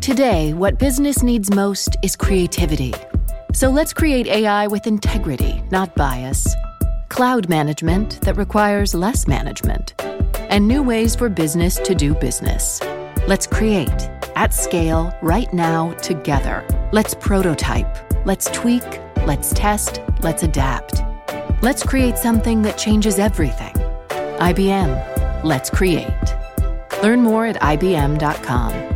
Today, what business needs most is creativity. So let's create AI with integrity, not bias. Cloud management that requires less management. And new ways for business to do business. Let's create at scale right now together. Let's prototype. Let's tweak. Let's test. Let's adapt. Let's create something that changes everything. IBM. Let's create. Learn more at IBM.com.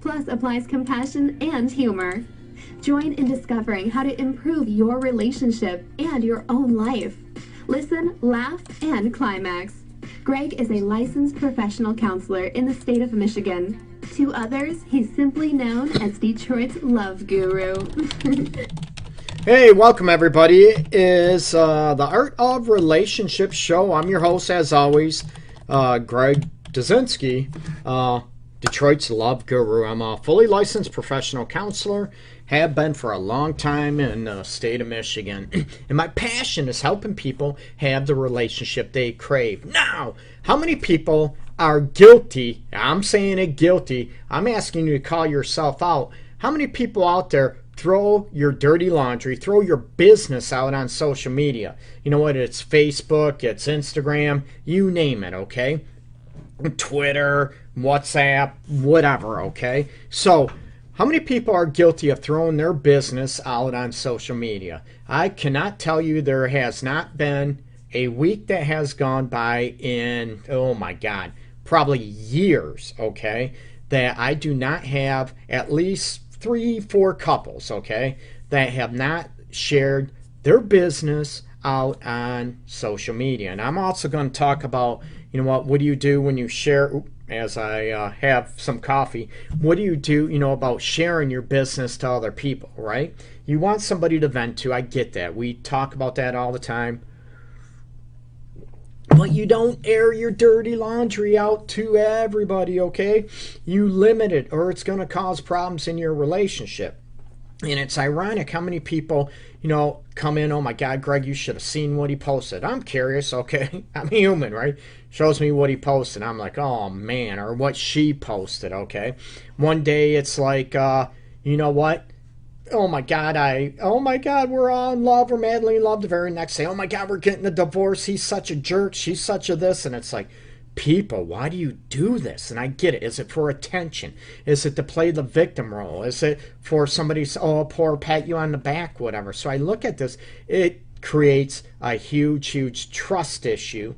plus applies compassion and humor. Join in discovering how to improve your relationship and your own life. Listen, laugh, and climax. Greg is a licensed professional counselor in the state of Michigan. To others, he's simply known as Detroit's love guru. hey, welcome everybody. It is uh, the Art of Relationship show. I'm your host, as always, uh, Greg Dudzinski. Uh, Detroit's Love Guru. I'm a fully licensed professional counselor, have been for a long time in the state of Michigan. and my passion is helping people have the relationship they crave. Now, how many people are guilty? I'm saying it guilty. I'm asking you to call yourself out. How many people out there throw your dirty laundry, throw your business out on social media? You know what? It's Facebook, it's Instagram, you name it, okay? Twitter, WhatsApp, whatever, okay? So, how many people are guilty of throwing their business out on social media? I cannot tell you there has not been a week that has gone by in, oh my God, probably years, okay, that I do not have at least three, four couples, okay, that have not shared their business out on social media. And I'm also going to talk about, you know what, what do you do when you share, as I uh, have some coffee, what do you do, you know, about sharing your business to other people, right? You want somebody to vent to. I get that. We talk about that all the time. But you don't air your dirty laundry out to everybody, okay? You limit it, or it's going to cause problems in your relationship. And it's ironic how many people, you know, come in, oh my God, Greg, you should have seen what he posted. I'm curious, okay? I'm human, right? Shows me what he posted. I'm like, oh man, or what she posted, okay? One day it's like, uh, you know what? Oh my God, I, oh my God, we're all in love, we're madly in love. The very next day, oh my God, we're getting a divorce. He's such a jerk. She's such a this. And it's like, people, why do you do this? And I get it. Is it for attention? Is it to play the victim role? Is it for somebody, oh, poor pat you on the back, whatever? So I look at this, it creates a huge, huge trust issue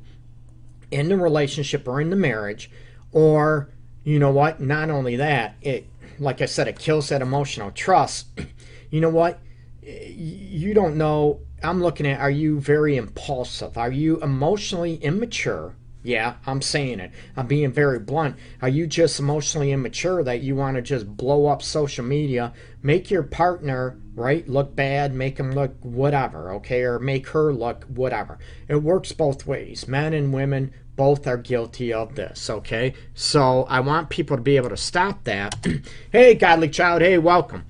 in the relationship or in the marriage. Or, you know what? Not only that, it, like I said, it kills that emotional trust. you know what? You don't know. I'm looking at are you very impulsive? Are you emotionally immature? Yeah, I'm saying it. I'm being very blunt. Are you just emotionally immature that you want to just blow up social media, make your partner, right, look bad, make him look whatever, okay, or make her look whatever? It works both ways. Men and women both are guilty of this, okay? So I want people to be able to stop that. hey, godly child, hey, welcome.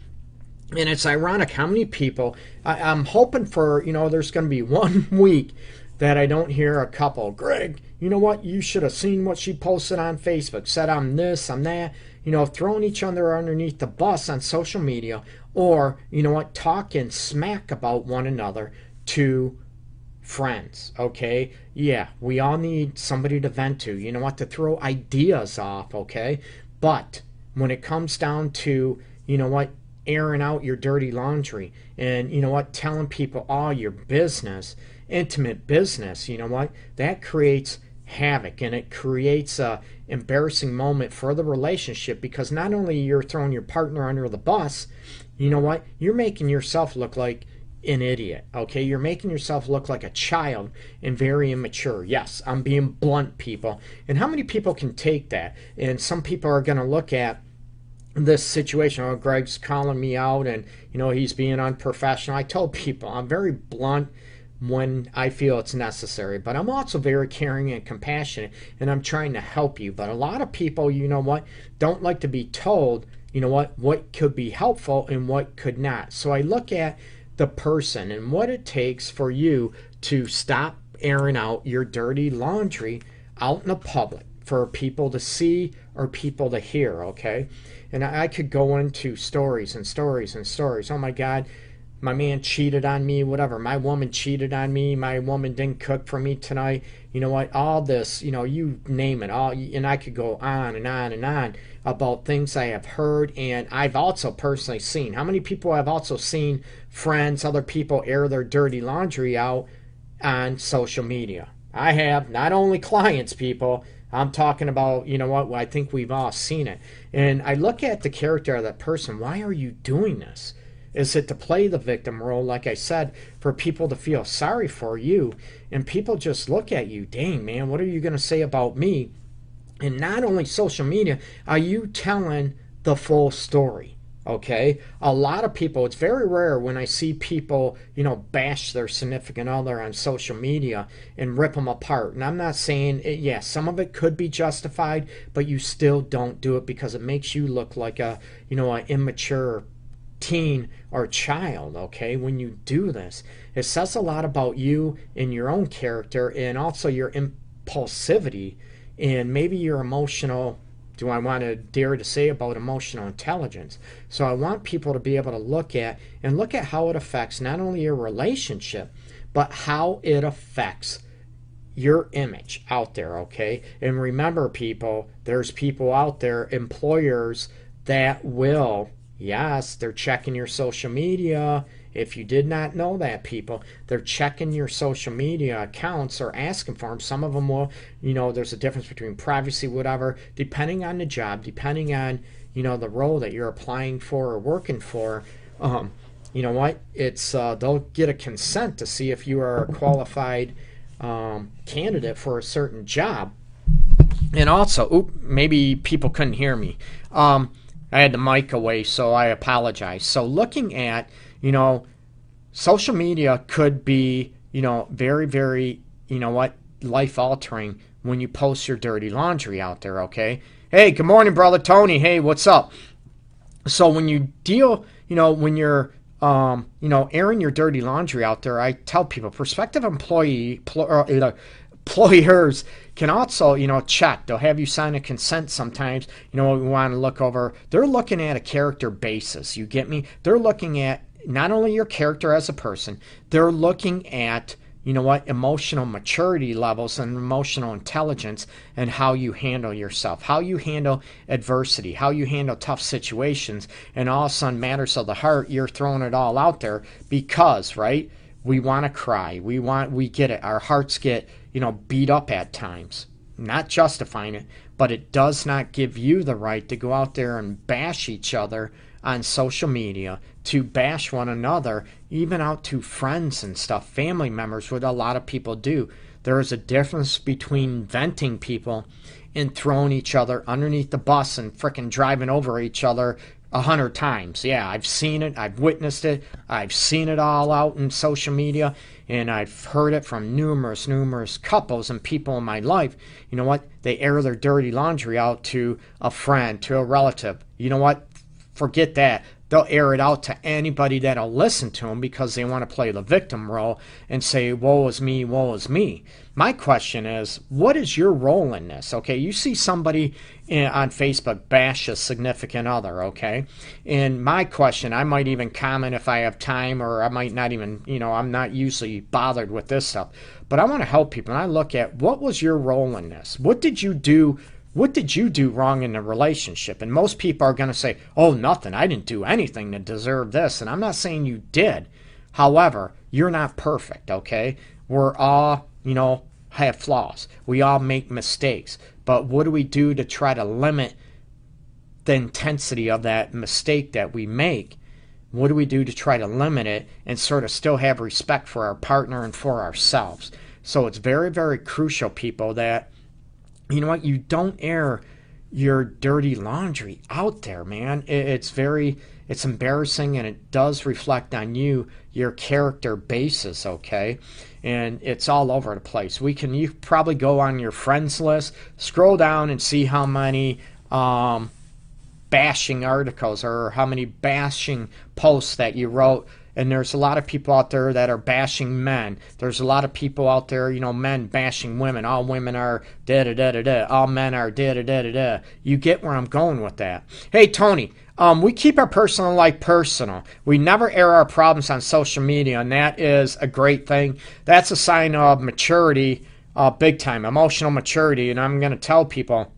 And it's ironic how many people, I, I'm hoping for, you know, there's going to be one week that I don't hear a couple, Greg, you know what? You should have seen what she posted on Facebook. Said I'm this, I'm that. You know, throwing each other underneath the bus on social media, or you know what, talking smack about one another to friends. Okay, yeah, we all need somebody to vent to. You know what, to throw ideas off. Okay, but when it comes down to you know what, airing out your dirty laundry and you know what, telling people all your business, intimate business. You know what, that creates havoc and it creates a embarrassing moment for the relationship because not only you're throwing your partner under the bus you know what you're making yourself look like an idiot okay you're making yourself look like a child and very immature yes i'm being blunt people and how many people can take that and some people are going to look at this situation. Oh, Greg's calling me out and, you know, he's being unprofessional. I tell people I'm very blunt when I feel it's necessary, but I'm also very caring and compassionate and I'm trying to help you. But a lot of people, you know what, don't like to be told, you know what, what could be helpful and what could not. So I look at the person and what it takes for you to stop airing out your dirty laundry out in the public for people to see or people to hear, okay? And I could go into stories and stories and stories. Oh my God, my man cheated on me, whatever. My woman cheated on me. My woman didn't cook for me tonight. You know what? All this, you know, you name it. All and I could go on and on and on about things I have heard and I've also personally seen. How many people have also seen friends, other people air their dirty laundry out on social media? I have not only clients, people. I'm talking about, you know what? I think we've all seen it. And I look at the character of that person. Why are you doing this? Is it to play the victim role, like I said, for people to feel sorry for you? And people just look at you, dang, man, what are you going to say about me? And not only social media, are you telling the full story? Okay, a lot of people, it's very rare when I see people, you know, bash their significant other on social media and rip them apart. And I'm not saying, it, yeah, some of it could be justified, but you still don't do it because it makes you look like a, you know, an immature teen or child, okay, when you do this. It says a lot about you and your own character and also your impulsivity and maybe your emotional do I want to dare to say about emotional intelligence? So I want people to be able to look at and look at how it affects not only your relationship, but how it affects your image out there, okay? And remember, people, there's people out there, employers that will, yes, they're checking your social media if you did not know that, people, they're checking your social media accounts or asking for them. Some of them will, you know, there's a difference between privacy, whatever, depending on the job, depending on, you know, the role that you're applying for or working for. Um, you know what? It's uh, they'll get a consent to see if you are a qualified um, candidate for a certain job. And also, oop, maybe people couldn't hear me. Um, I had the mic away, so I apologize. So, looking at you know, social media could be, you know, very, very, you know what, life altering when you post your dirty laundry out there, okay? Hey, good morning, brother Tony. Hey, what's up? So when you deal, you know, when you're um, you know, airing your dirty laundry out there, I tell people prospective employee pl- uh, employers can also, you know, check. They'll have you sign a consent sometimes. You know, we want to look over. They're looking at a character basis. You get me? They're looking at not only your character as a person, they're looking at you know what emotional maturity levels and emotional intelligence and how you handle yourself how you handle adversity how you handle tough situations and all of a sudden matters of the heart you're throwing it all out there because right we want to cry. We want we get it. Our hearts get you know beat up at times. Not justifying it but it does not give you the right to go out there and bash each other on social media to bash one another, even out to friends and stuff, family members, what a lot of people do. There is a difference between venting people and throwing each other underneath the bus and fricking driving over each other a hundred times. Yeah, I've seen it, I've witnessed it, I've seen it all out in social media, and I've heard it from numerous, numerous couples and people in my life. You know what? They air their dirty laundry out to a friend, to a relative. You know what? forget that. They'll air it out to anybody that'll listen to them because they want to play the victim role and say, woe is me, woe is me. My question is, what is your role in this? Okay, you see somebody in, on Facebook bash a significant other, okay? And my question, I might even comment if I have time, or I might not even, you know, I'm not usually bothered with this stuff. But I want to help people. And I look at what was your role in this? What did you do what did you do wrong in the relationship? And most people are going to say, oh, nothing. I didn't do anything to deserve this. And I'm not saying you did. However, you're not perfect, okay? We're all, you know, have flaws. We all make mistakes. But what do we do to try to limit the intensity of that mistake that we make? What do we do to try to limit it and sort of still have respect for our partner and for ourselves? So it's very, very crucial, people, that you know what? You don't air your dirty laundry out there, man. It's very it's embarrassing and it does reflect on you, your character basis, okay? And it's all over the place. We can you probably go on your friends list, scroll down and see how many um, bashing articles or how many bashing posts that you wrote and there's a lot of people out there that are bashing men. There's a lot of people out there, you know, men bashing women. All women are da da da da da. All men are da da da da da. You get where I'm going with that. Hey, Tony, um, we keep our personal life personal. We never air our problems on social media, and that is a great thing. That's a sign of maturity, uh, big time, emotional maturity. And I'm going to tell people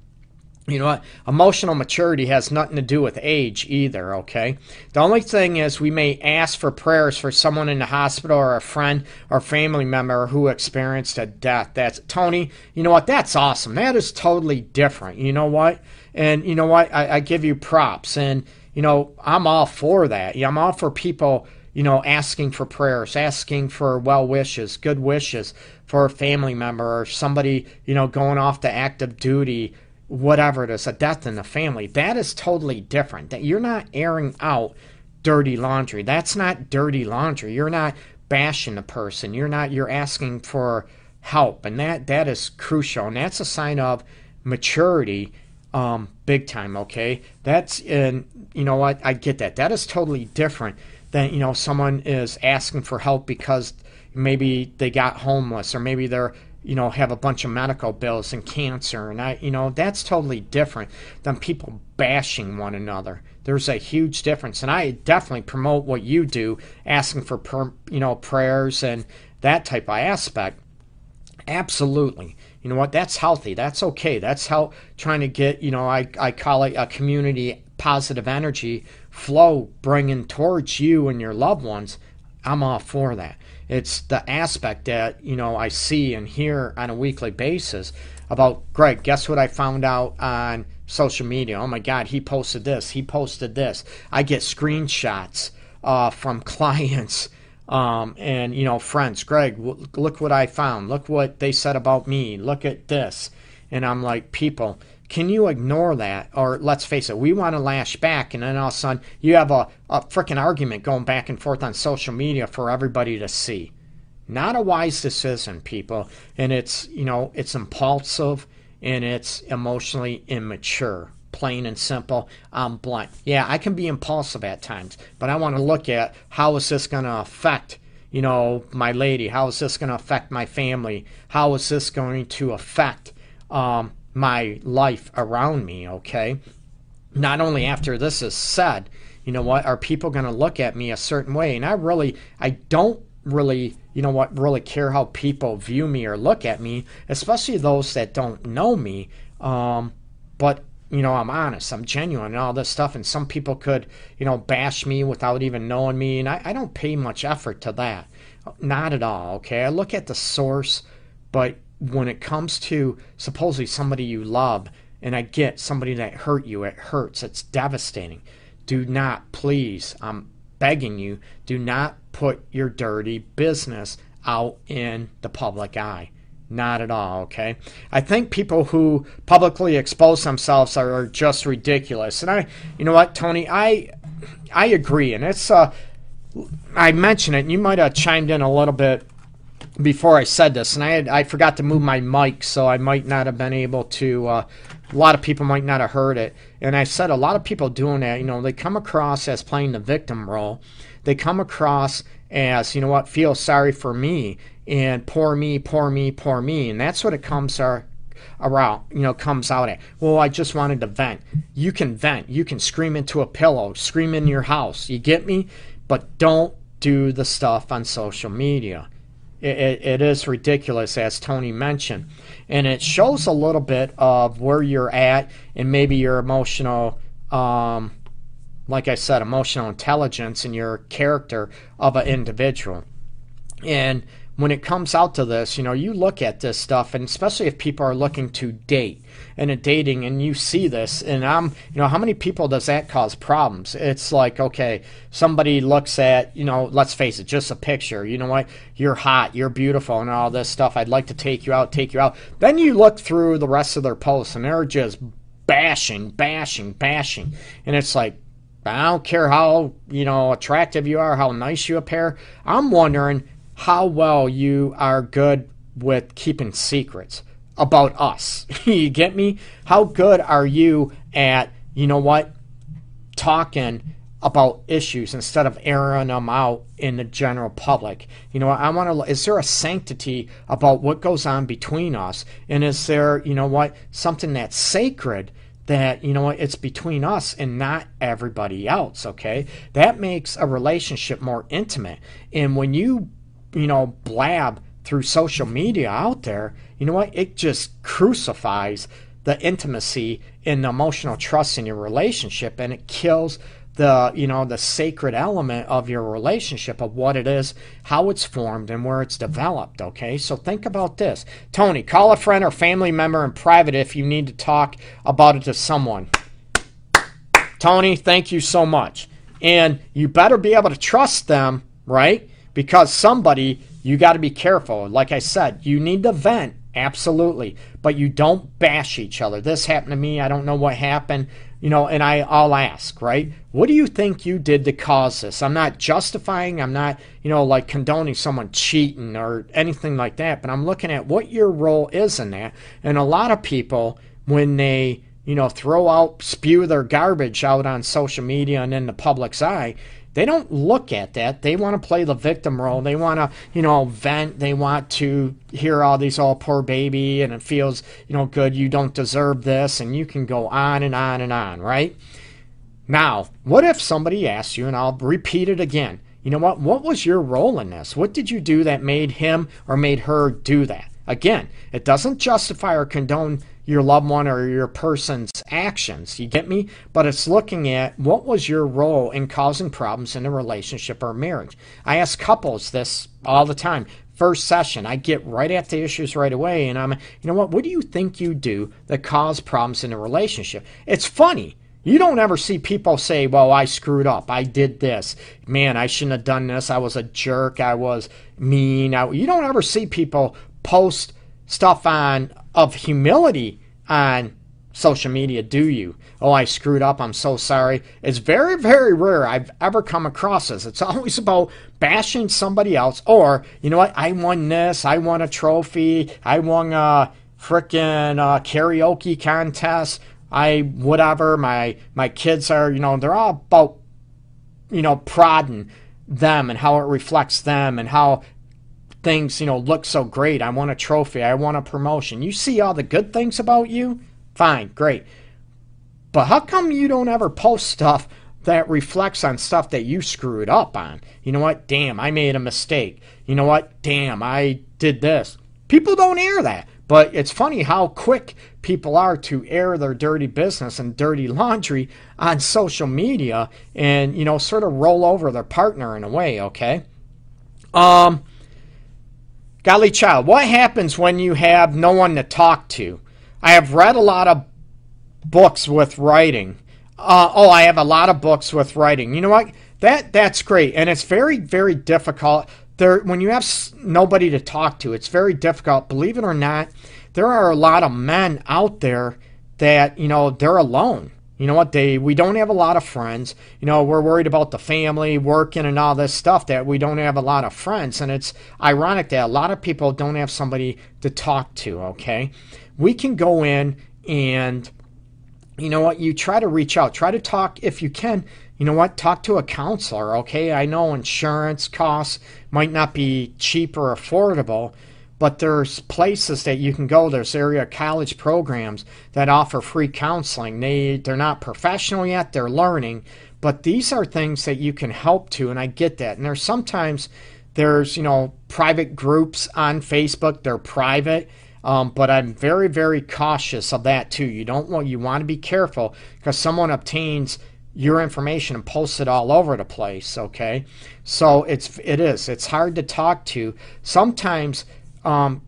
you know what? Emotional maturity has nothing to do with age either, okay? The only thing is we may ask for prayers for someone in the hospital or a friend or family member who experienced a death. That's Tony, you know what? That's awesome. That is totally different. You know what? And you know what? I, I give you props. And, you know, I'm all for that. I'm all for people, you know, asking for prayers, asking for well wishes, good wishes for a family member or somebody, you know, going off to active duty whatever it is, a death in the family, that is totally different. That you're not airing out dirty laundry. That's not dirty laundry. You're not bashing the person. You're not you're asking for help. And that that is crucial. And that's a sign of maturity um, big time, okay? That's and you know what, I get that. That is totally different than, you know, someone is asking for help because maybe they got homeless or maybe they're you know, have a bunch of medical bills and cancer. And I, you know, that's totally different than people bashing one another. There's a huge difference. And I definitely promote what you do, asking for, per, you know, prayers and that type of aspect. Absolutely. You know what? That's healthy. That's okay. That's how trying to get, you know, I, I call it a community positive energy flow bringing towards you and your loved ones. I'm all for that. It's the aspect that, you know, I see and hear on a weekly basis about Greg, guess what I found out on social media? Oh my God, he posted this, he posted this. I get screenshots uh, from clients um, and, you know, friends. Greg, look what I found. Look what they said about me. Look at this. And I'm like, people, can you ignore that? Or let's face it, we want to lash back, and then all of a sudden you have a, a freaking argument going back and forth on social media for everybody to see. Not a wise decision, people. And it's, you know, it's impulsive and it's emotionally immature. Plain and simple. I'm blunt. Yeah, I can be impulsive at times, but I want to look at how is this going to affect you know, my lady? How is this going to affect my family? How is this going to affect um, my life around me, okay? Not only after this is said, you know what, are people going to look at me a certain way? And I really, I don't really, you know what, really care how people view me or look at me, especially those that don't know me. Um, but you know, I'm honest, I'm genuine, and all this stuff. And some people could, you know, bash me without even knowing me, and I, I don't pay much effort to that. Not at all. Okay, I look at the source, but when it comes to supposedly somebody you love, and I get somebody that hurt you, it hurts, it's devastating. Do not, please, I'm begging you, do not put your dirty business out in the public eye. Not at all, okay? I think people who publicly expose themselves are, just ridiculous. And I, you know what, Tony, I I agree. And it's, uh, I mentioned it, and you might have chimed in a little bit before I said this, and I had, I forgot to move my mic, so I might not have been able to. Uh, a lot of people might not have heard it, and I said a lot of people doing that. You know, they come across as playing the victim role. They come across as you know what, feel sorry for me and poor me, poor me, poor me, and that's what it comes are around you know comes out at well i just wanted to vent you can vent you can scream into a pillow scream in your house you get me but don't do the stuff on social media it, it is ridiculous, as Tony mentioned. And it shows a little bit of where you're at and maybe your emotional, um, like I said, emotional intelligence and your character of an individual. And when it comes out to this, you know, you look at this stuff, and especially if people are looking to date and a dating, and you see this, and I'm, you know, how many people does that cause problems? It's like, okay, somebody looks at, you know, let's face it, just a picture. You know what? You're hot, you're beautiful, and all this stuff. I'd like to take you out, take you out. Then you look through the rest of their posts, and they're just bashing, bashing, bashing. And it's like, I don't care how, you know, attractive you are, how nice you appear. I'm wondering how well you are good with keeping secrets about us. you get me? How good are you at, you know what, talking about issues instead of airing them out in the general public. You know, I want to. Is there a sanctity about what goes on between us, and is there, you know, what something that's sacred that you know what it's between us and not everybody else. Okay, that makes a relationship more intimate. And when you, you know, blab through social media out there, you know what? It just crucifies the intimacy and the emotional trust in your relationship and it kills the you know the sacred element of your relationship of what it is how it's formed and where it's developed okay? So think about this. Tony call a friend or family member in private if you need to talk about it to someone. Tony thank you so much. And you better be able to trust them right because somebody you got to be careful like i said you need to vent absolutely but you don't bash each other this happened to me i don't know what happened you know, and I, I'll ask, right? What do you think you did to cause this? I'm not justifying, I'm not, you know, like condoning someone cheating or anything like that, but I'm looking at what your role is in that. And a lot of people, when they, you know, throw out, spew their garbage out on social media and in the public's eye, they don't look at that. They want to play the victim role. They want to, you know, vent. They want to hear all these, all oh, poor baby, and it feels, you know, good. You don't deserve this, and you can go on and on and on, right? Now, what if somebody asks you, and I'll repeat it again, you know what? What was your role in this? What did you do that made him or made her do that? Again, it doesn't justify or condone your loved one or your person's actions. You get me? But it's looking at what was your role in causing problems in a relationship or marriage. I ask couples this all the time. First session, I get right at the issues right away, and I'm, you know what? What do you think you do that cause problems in a relationship? It's funny. You don't ever see people say, Well, I screwed up. I did this. Man, I shouldn't have done this. I was a jerk. I was mean. I, you don't ever see people post stuff on of humility on social media, do you? Oh, I screwed up. I'm so sorry. It's very, very rare I've ever come across this. It's always about bashing somebody else, or, you know what? I won this. I won a trophy. I won a freaking uh, karaoke contest. I, whatever. My, my kids are, you know, they're all about, you know, prodding them and how it reflects them and how things, you know, look so great. I want a trophy. I want a promotion. You see all the good things about you? Fine, great. But how come you don't ever post stuff that reflects on stuff that you screwed up on? You know what? Damn, I made a mistake. You know what? Damn, I did this. People don't air that. But it's funny how quick people are to air their dirty business and dirty laundry on social media and, you know, sort of roll over their partner in a way, okay? Um, Golly child, what happens when you have no one to talk to? I have read a lot of books with writing. Uh, oh, I have a lot of books with writing. You know what? That that's great, and it's very very difficult. There, when you have nobody to talk to, it's very difficult. Believe it or not, there are a lot of men out there that you know they're alone. You know what? They we don't have a lot of friends. You know, we're worried about the family, working, and all this stuff that we don't have a lot of friends. And it's ironic that a lot of people don't have somebody to talk to. Okay, we can go in and you know what? You try to reach out, try to talk if you can. You know what? Talk to a counselor. Okay, I know insurance costs might not be cheap or affordable but there's places that you can go. There's area college programs that offer free counseling. They they're not professional yet. They're learning. But these are things that you can help to and i get that. And there's sometimes there's you know private groups on facebook. They're private. Um, but i'm very very cautious of that too. You don't want you want to be careful because someone obtains your information and posts it all over the place okay? So it's it is. It's hard to talk to. Sometimes um,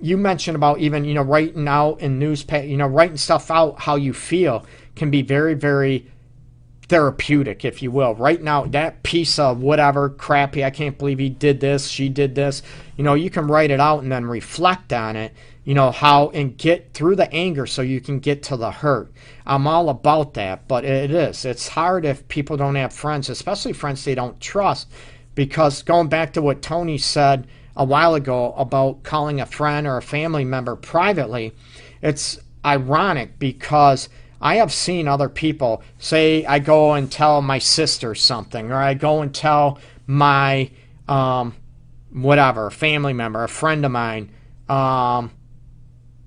you mentioned about even you know writing out in newspaper, you know writing stuff out how you feel can be very very therapeutic, if you will. Right now, that piece of whatever crappy, I can't believe he did this, she did this. You know, you can write it out and then reflect on it, you know, how and get through the anger so you can get to the hurt. I'm all about that, but it is. It's hard if people don't have friends, especially friends they don't trust, because going back to what Tony said a while ago about calling a friend or a family member privately, it's ironic because I have seen other people say I go and tell my sister something, or I go and tell my um, whatever family member, a friend of mine, um,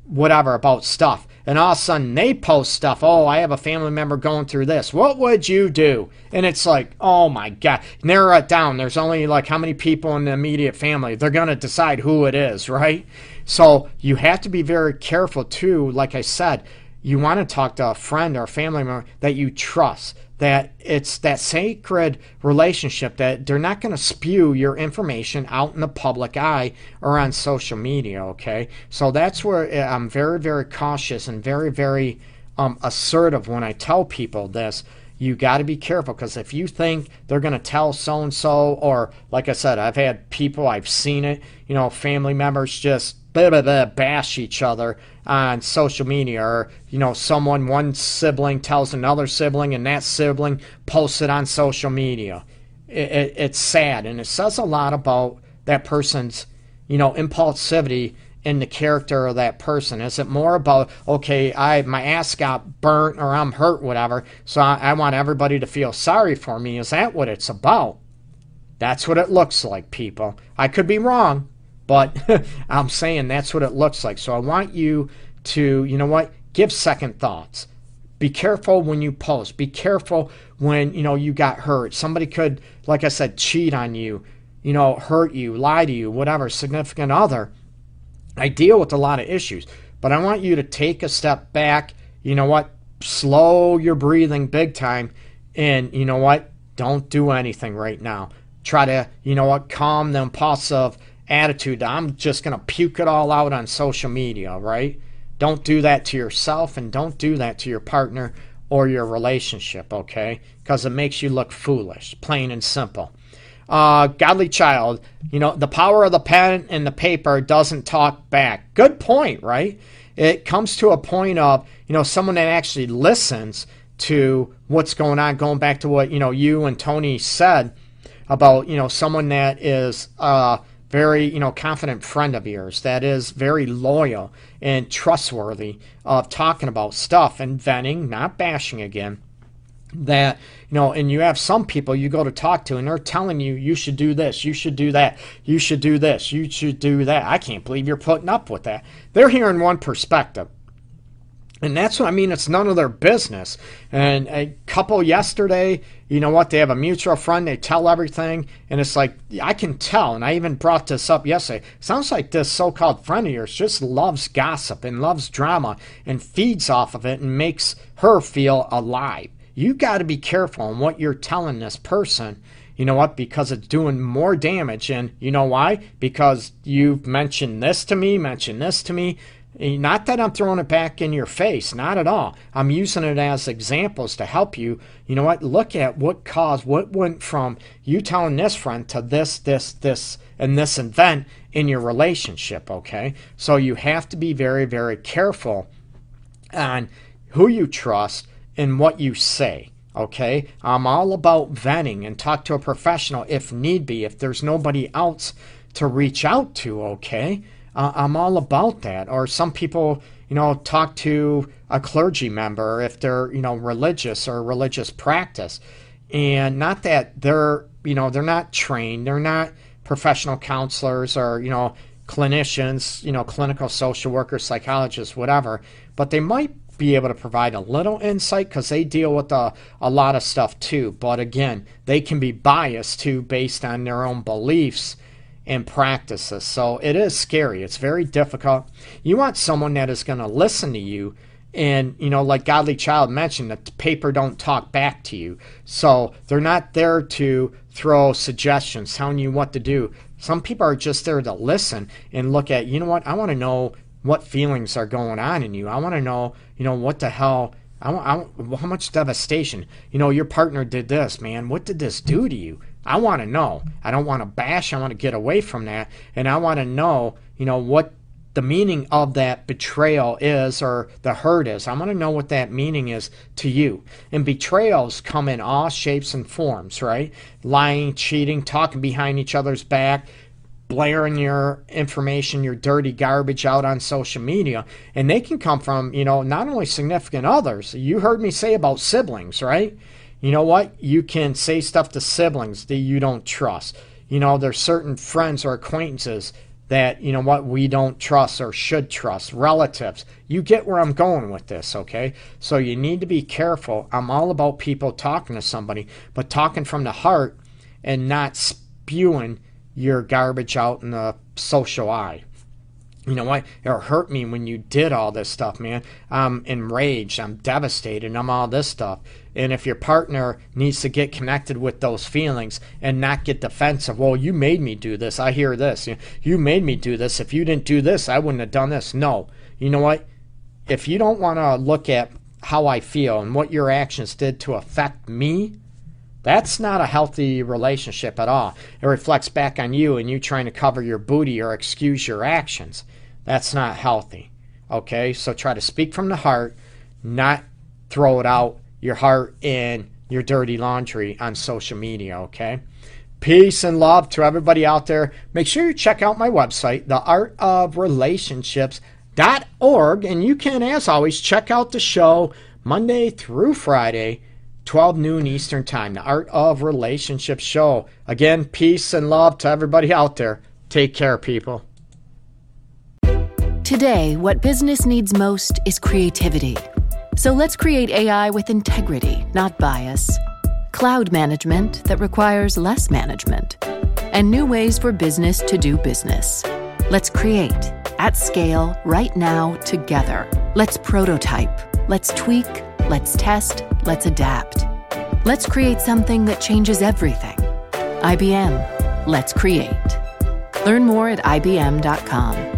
whatever about stuff, and all of a sudden they post stuff. Oh, I have a family member going through this. What would you do? And it's like, oh my god, narrow it uh, down. There's only like how many people in the immediate family. They're gonna decide who it is, right? So you have to be very careful too. Like I said you want to talk to a friend or a family member that you trust that it's that sacred relationship that they're not going to spew your information out in the public eye or on social media okay? So that's where eh, i'm very very cautious and very very um, assertive when i tell people this. You got to be careful because if you think they're going to tell so and so or like i said i've had people i've seen it you know family members just blah, blah, blah, bash each other on social media or you know someone one sibling tells another sibling and that sibling posts it on social media. It, it, it's sad and it says a lot about that person's you know impulsivity in the character of that person. Is it more about okay i my ass got burnt or i'm hurt whatever so I, I want everybody to feel sorry for me. Is that what it's about? That's what it looks like people. I could be wrong but I'm saying that's what it looks like. So I want you to, you know what, give second thoughts. Be careful when you post. Be careful when, you know, you got hurt. Somebody could, like I said, cheat on you, you know, hurt you, lie to you, whatever, significant other. I deal with a lot of issues, but I want you to take a step back. You know what? Slow your breathing big time. And you know what? Don't do anything right now. Try to, you know what, calm the impulsive attitude I'm just going to puke it all out on social media, right? Don't do that to yourself and don't do that to your partner or your relationship, okay? Because it makes you look foolish, plain and simple. Uh, godly child, you know, the power of the pen and the paper doesn't talk back. Good point, right? It comes to a point of, you know, someone that actually listens to what's going on, going back to what, you know, you and Tony said about, you know, someone that is, uh, very you know confident friend of yours that is very loyal and trustworthy of talking about stuff and venting not bashing again that you know and you have some people you go to talk to and they're telling you you should do this you should do that you should do this you should do that. I can't believe you're putting up with that. They're hearing one perspective and that's what I mean. It's none of their business. And a couple yesterday, you know what? They have a mutual friend. They tell everything. And it's like, I can tell. And I even brought this up yesterday. Sounds like this so called friend of yours just loves gossip and loves drama and feeds off of it and makes her feel alive. You got to be careful on what you're telling this person. You know what? Because it's doing more damage. And you know why? Because you've mentioned this to me, mentioned this to me. Not that I'm throwing it back in your face, not at all. I'm using it as examples to help you. You know what? Look at what caused, what went from you telling this friend to this, this, this, and this event in your relationship, okay? So you have to be very, very careful on who you trust and what you say, okay? I'm all about venting and talk to a professional if need be, if there's nobody else to reach out to, okay? Uh, I'm all about that. Or some people, you know, talk to a clergy member if they're, you know, religious or religious practice. And not that they're, you know, they're not trained, they're not professional counselors or, you know, clinicians, you know, clinical social workers, psychologists, whatever, but they might be able to provide a little insight because they deal with a, a lot of stuff too. But again, they can be biased too based on their own beliefs and practices. So it is scary. It's very difficult. You want someone that is going to listen to you and you know like godly child mentioned that the paper don't talk back to you. So they're not there to throw suggestions telling you what to do. Some people are just there to listen and look at you know what? I want to know what feelings are going on in you. I want to know you know what the hell I I want, how much devastation. You know your partner did this man. What did this do to you I want to know. I don't want to bash. I want to get away from that, and I want to know, you know, what the meaning of that betrayal is or the hurt is. I want to know what that meaning is to you. And betrayals come in all shapes and forms, right? Lying, cheating, talking behind each other's back, blaring your information, your dirty garbage out on social media. And they can come from, you know, not only significant others. You heard me say about siblings, right? You know what? You can say stuff to siblings that you don't trust. You know, there's certain friends or acquaintances that, you know what, we don't trust or should trust. Relatives. You get where I'm going with this, okay? So you need to be careful. I'm all about people talking to somebody, but talking from the heart and not spewing your garbage out in the social eye. You know what? It hurt me when you did all this stuff, man. I'm enraged. I'm devastated. I'm all this stuff. And if your partner needs to get connected with those feelings and not get defensive, well, you made me do this. I hear this. You made me do this. If you didn't do this, I wouldn't have done this. No. You know what? If you don't want to look at how I feel and what your actions did to affect me, that's not a healthy relationship at all. It reflects back on you and you trying to cover your booty or excuse your actions. That's not healthy. Okay? So try to speak from the heart, not throw it out your heart in your dirty laundry on social media, okay? Peace and love to everybody out there. Make sure you check out my website, theartofrelationships.org, and you can, as always, check out the show Monday through Friday 12 noon Eastern Time, the Art of Relationships show. Again, peace and love to everybody out there. Take care, people. Today, what business needs most is creativity. So let's create AI with integrity, not bias, cloud management that requires less management, and new ways for business to do business. Let's create at scale right now together. Let's prototype. Let's tweak. Let's test Let's adapt. Let's create something that changes everything. IBM. Let's create. Learn more at IBM.com.